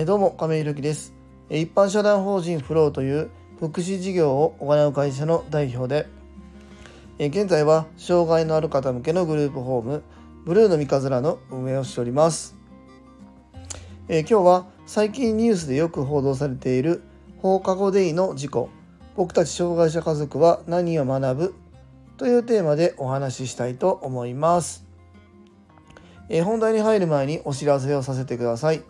え、どうも亀井ひろきです、え、一般社団法人フローという福祉事業を行う会社の代表で、え、現在は障害のある方向けのグループホームブルーの三日面の運営をしております、え今日は最近ニュースでよく報道されている放課後デイの事故僕たち障害者家族は何を学ぶ？というテーマでお話ししたいと思います。え本題に入る前にお知らせをさせてください。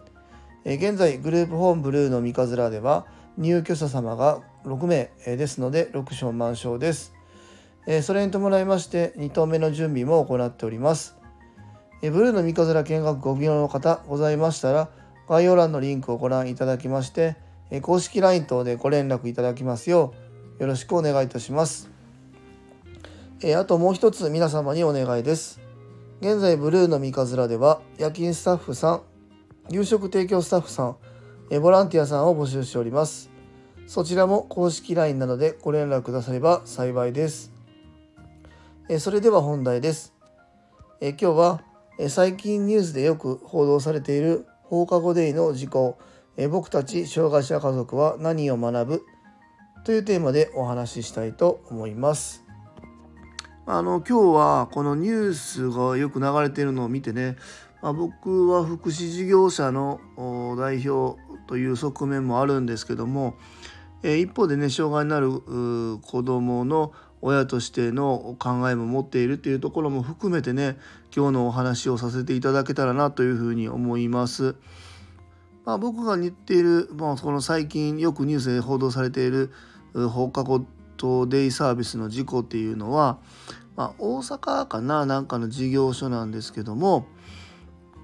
え現在グループホームブルーの三日面では入居者様が6名ですので6床満床です。それに伴いまして2棟目の準備も行っております。ブルーの三日面見学ご利用の方ございましたら概要欄のリンクをご覧いただきまして公式 LINE 等でご連絡いただきますようよろしくお願いいたします。あともう一つ皆様にお願いです。現在ブルーの三日面では夜勤スタッフさん夕食提供スタッフさん、えボランティアさんを募集しております。そちらも公式 LINE などでご連絡くだされば幸いです。えそれでは本題です。え今日はえ最近ニュースでよく報道されている放課後デイの事故え僕たち障害者家族は何を学ぶ？というテーマでお話ししたいと思います。あの今日はこのニュースがよく流れているのを見てねまあ、僕は福祉事業者の代表という側面もあるんですけども、えー、一方でね障害になる子どもの親としての考えも持っているというところも含めてね今日のお話をさせていただけたらなというふうに思います。まあ、僕が言っている、まあ、この最近よくニュースで報道されている放課後等デイサービスの事故っていうのは、まあ、大阪かななんかの事業所なんですけども、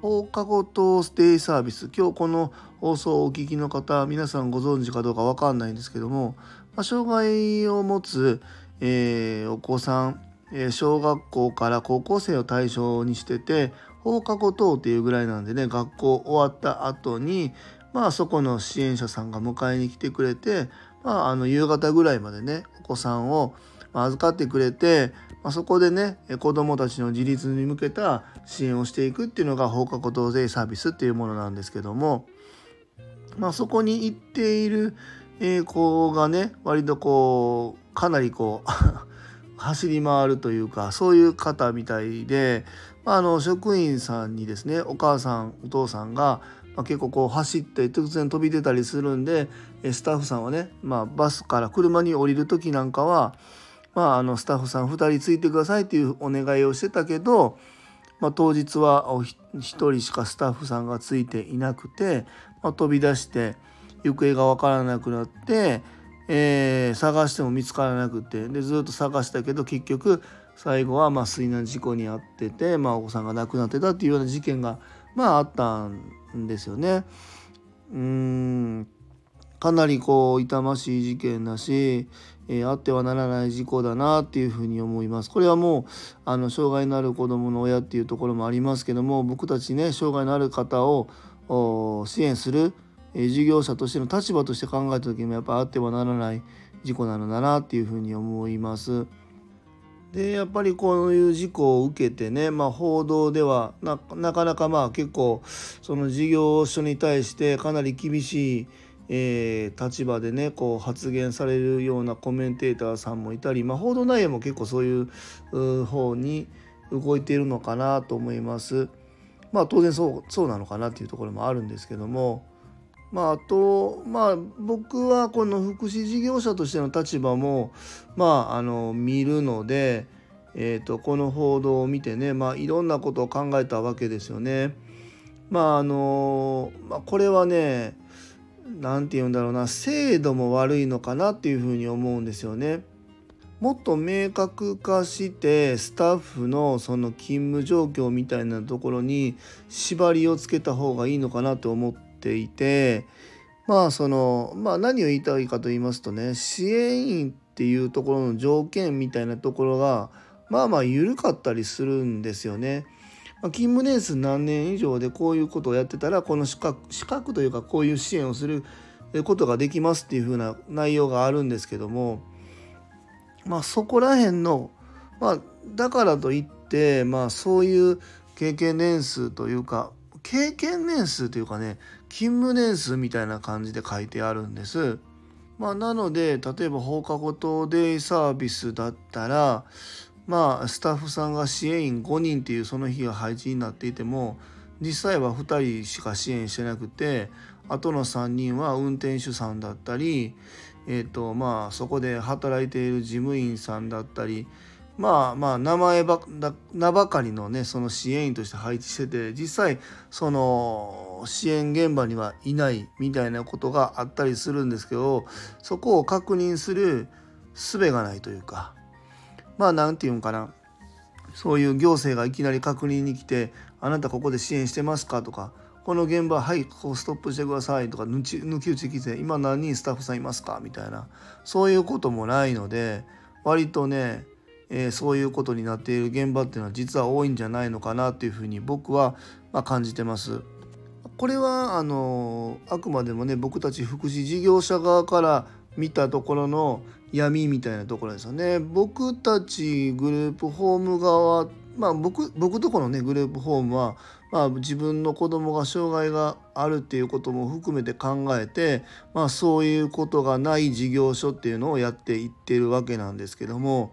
放課後等ステイサービス。今日この放送をお聞きの方皆さんご存知かどうか分かんないんですけども、まあ、障害を持つ、えー、お子さん、えー、小学校から高校生を対象にしてて放課後等っていうぐらいなんでね学校終わった後にまあそこの支援者さんが迎えに来てくれて、まあ、あの夕方ぐらいまでねお子さんを預かってくれてまあ、そこでね子どもたちの自立に向けた支援をしていくっていうのが放課後等税サービスっていうものなんですけども、まあ、そこに行っている子がね割とこうかなりこう 走り回るというかそういう方みたいで、まあ、あの職員さんにですねお母さんお父さんが、まあ、結構こう走って突然飛び出たりするんでスタッフさんはね、まあ、バスから車に降りる時なんかはまあ、あのスタッフさん2人ついてくださいっていうお願いをしてたけど、まあ、当日は1人しかスタッフさんがついていなくて、まあ、飛び出して行方が分からなくなって、えー、探しても見つからなくてでずっと探したけど結局最後はま水難事故に遭ってて、まあ、お子さんが亡くなってたっていうような事件がまああったんですよね。うんかなりこう痛ましい事件だし、えー、あってはならない事故だなっていうふうに思います。これはもうあの障害のある子どもの親っていうところもありますけども僕たちね障害のある方を支援する、えー、事業者としての立場として考えた時にもやっぱあってはならない事故なのだなっていうふうに思います。でやっぱりこういう事故を受けてね、まあ、報道ではなかなかまあ結構その事業所に対してかなり厳しいえー、立場でねこう発言されるようなコメンテーターさんもいたり、まあ、報道内容も結構そういう方に動いているのかなと思います。まあ当然そうそうなのかなっていうところもあるんですけども。まあ、あと、まあ、僕はこの福祉事業者としての立場も、まあ、あの見るので、えーと、この報道を見てね、まあ、いろんなことを考えたわけですよね。まああのまあ、これはね何て言うんだろうな制度も悪いのかなっていうふうに思うんですよね。もっと明確化してスタッフのその勤務状況みたいなところに縛りをつけた方がいいのかなと思っていてまあそのまあ何を言いたいかと言いますとね支援員っていうところの条件みたいなところがまあまあ緩かったりするんですよね。ま勤務年数何年以上でこういうことをやってたらこの資格資格というかこういう支援をすることができますっていうふうな内容があるんですけどもまあそこら辺のまあだからといってまあそういう経験年数というか経験年数というかね勤務年数みたいな感じで書いてあるんです。まあ、なので例えば放課後等デイサービスだったらまあスタッフさんが支援員5人っていうその日が配置になっていても実際は2人しか支援してなくてあとの3人は運転手さんだったり、えーとまあ、そこで働いている事務員さんだったりまあまあ名前ば名ばかりのねその支援員として配置してて実際その支援現場にはいないみたいなことがあったりするんですけどそこを確認する術がないというかまあ何て言うんかなそういう行政がいきなり確認に来て「あなたここで支援してますか?」とか「この現場はいここストップしてください」とか抜き打ち来て「今何人スタッフさんいますか?」みたいなそういうこともないので割とねえー、そういうことになっている現場っていうのは実は多いんじゃないのかなというふうに僕はまあ感じてます。これはあのあくまでもね僕たち福祉事業者側から見たところの闇みたいなところですよね。僕たちグループホーム側まあ僕僕とこのねグループホームは、まあ、自分の子供が障害があるっていうことも含めて考えて、まあ、そういうことがない事業所っていうのをやっていってるわけなんですけども。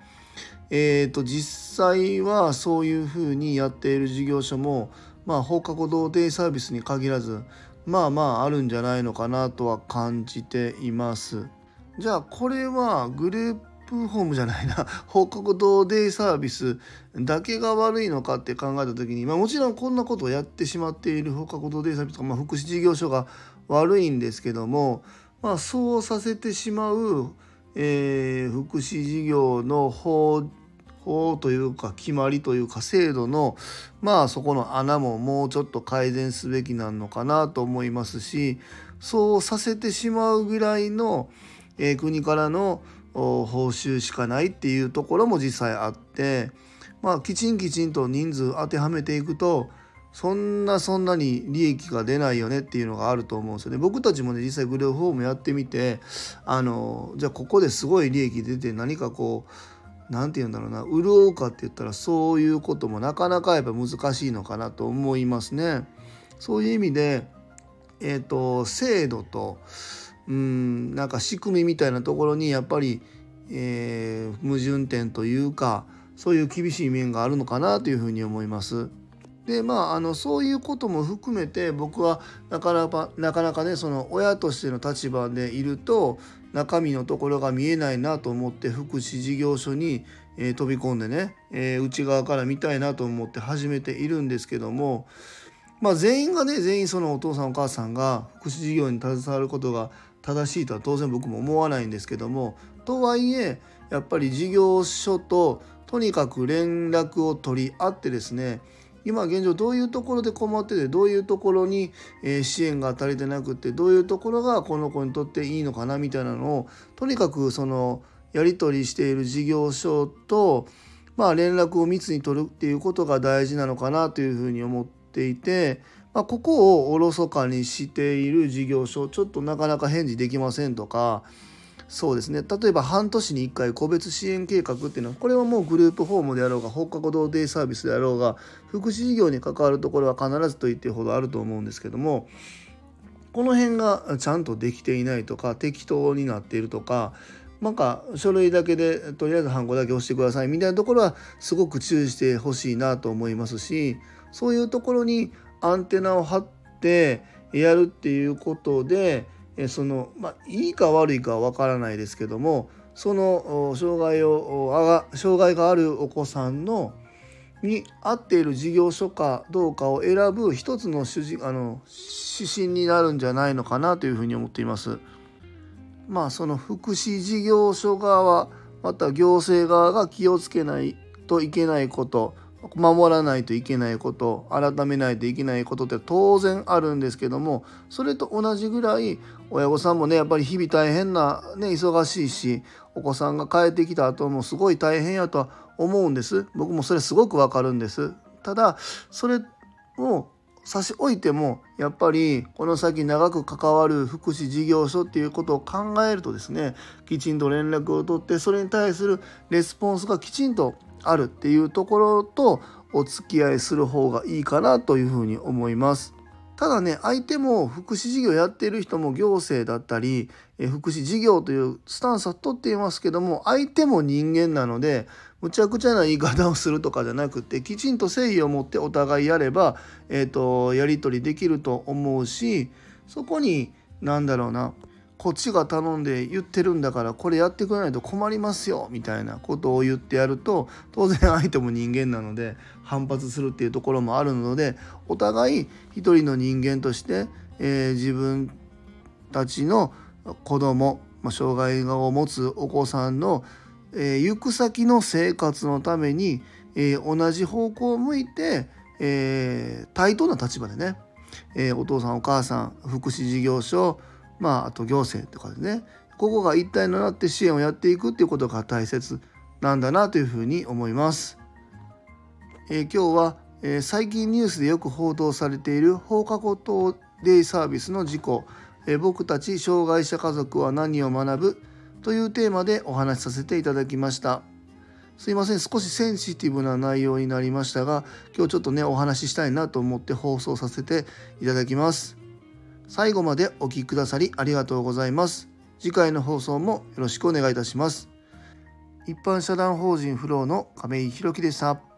えーと、実際はそういうふうにやっている事業所も、まあ、放課後童貞サービスに限らずまあまああるんじゃないのかなとは感じています。じゃあこれはグループホームじゃないな。放課後童貞サービスだけが悪いのかって考えた時に、まあ、もちろんこんなことをやってしまっている放課後童貞サービスとか、まあ、福祉事業所が悪いんですけども、まあ、そうさせてしまう、えー、福祉事業の法法というか決まりというか制度のまあそこの穴ももうちょっと改善すべきなのかなと思いますしそうさせてしまうぐらいの、えー、国からの報酬しかないっていうところも実際あってまあきちんきちんと人数当てはめていくとそんなそんなに利益が出ないよねっていうのがあると思うんですよね。僕たちもね実際グレーフォームやってみてあのじゃあここですごい利益出て何かこう何て言うんだろうな潤うかって言ったらそういうこともなかなかやっぱ難しいのかなと思いますね。そういう意味で、えーと、制度とうんなんか仕組みみたいなところにやっぱり、えー、矛盾点というかそういう厳しい面があるのかなというふうに思います。でまああのそういうことも含めて僕はなかなかなかなかねその親としての立場でいると中身のところが見えないなと思って福祉事業所に、えー、飛び込んでね、えー、内側から見たいなと思って始めているんですけども、まあ、全員がね全員そのお父さんお母さんが福祉事業に携わることが正しいとは当然僕も思わないんですけどもとはいえやっぱり事業所ととにかく連絡を取り合ってですね今現状どういうところで困っててどういうところに、支援が足りてなくってどういうところがこの子にとっていいのかなみたいなのをとにかくそのやり取りしている事業所と、まあ、連絡を密に取るっていうことが大事なのかなというふうに思っていて、まあ、ここをおろそかにしている事業所ちょっとなかなか返事できませんとかそうですね。例えば半年に1回個別支援計画っていうのはこれはもうグループホームであろうが放課後同デイサービスであろうが福祉事業に関わるところは必ずと言ってほどあると思うんですけどもこの辺がちゃんとできていないとか適当になっているとかなんか書類だけでとりあえずハンコだけ押してくださいみたいなところはすごく注意してほしいなと思いますしそういうところにアンテナを張ってやるっていうことでその、まあ、いいか悪いかは分からないですけどもその障害を障害があるお子さんのに合っている事業所かどうかを選ぶ一つの主あの指針になるんじゃないのかなというふうに思っています。まあその福祉事業所側また行政側が気をつけないといけないこと守らないといけないこと改めないといけないことって当然あるんですけどもそれと同じぐらい親御さんもねやっぱり日々大変な、ね、忙しいしお子さんが帰ってきた後もすごい大変やとは思うんです。僕もそれすごくわかるんです。ただそれを差し置いてもやっぱりこの先長く関わる福祉事業所っていうことを考えるとですねきちんと連絡を取ってそれに対するレスポンスがきちんとあるっていうところとお付き合いする方がいいかなというふうに思います。ただね相手も福祉事業やっている人も行政だったり、え福祉事業というスタンスは取っていますけども相手も人間なのでむちゃくちゃな言い方をするとかじゃなくてきちんと誠意を持ってお互いやれば、えーと、やり取りできると思うしそこに何だろうなこっちが頼んで言ってるんだからこれやってくれないと困りますよみたいなことを言ってやると当然相手も人間なので反発するっていうところもあるのでお互い一人の人間として、えー、自分たちの子供、まあ、障害を持つお子さんのえー、行く先の生活のために、えー、同じ方向を向いて、え、対等な立場でね、えお父さんお母さん福祉事業所、まあ、あと行政とかでね。ここが一体となって支援をやっていくっていうことが大切なんだなというふうに思います。え今日は、え最近ニュースでよく報道されている放課後等デイサービスの事故、え僕たち障害者家族は何を学ぶ？というテーマでお話しさせていただきました。すいません。少しセンシティブな内容になりましたが今日ちょっとねお話ししたいなと思って放送させていただきます。最後までお聴きくださりありがとうございます。次回の放送もよろしくお願いいたします。一般社団法人フローの亀井弘樹でした。